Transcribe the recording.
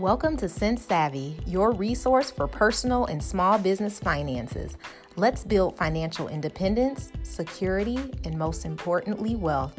Welcome to Sense Savvy, your resource for personal and small business finances. Let's build financial independence, security, and most importantly, wealth.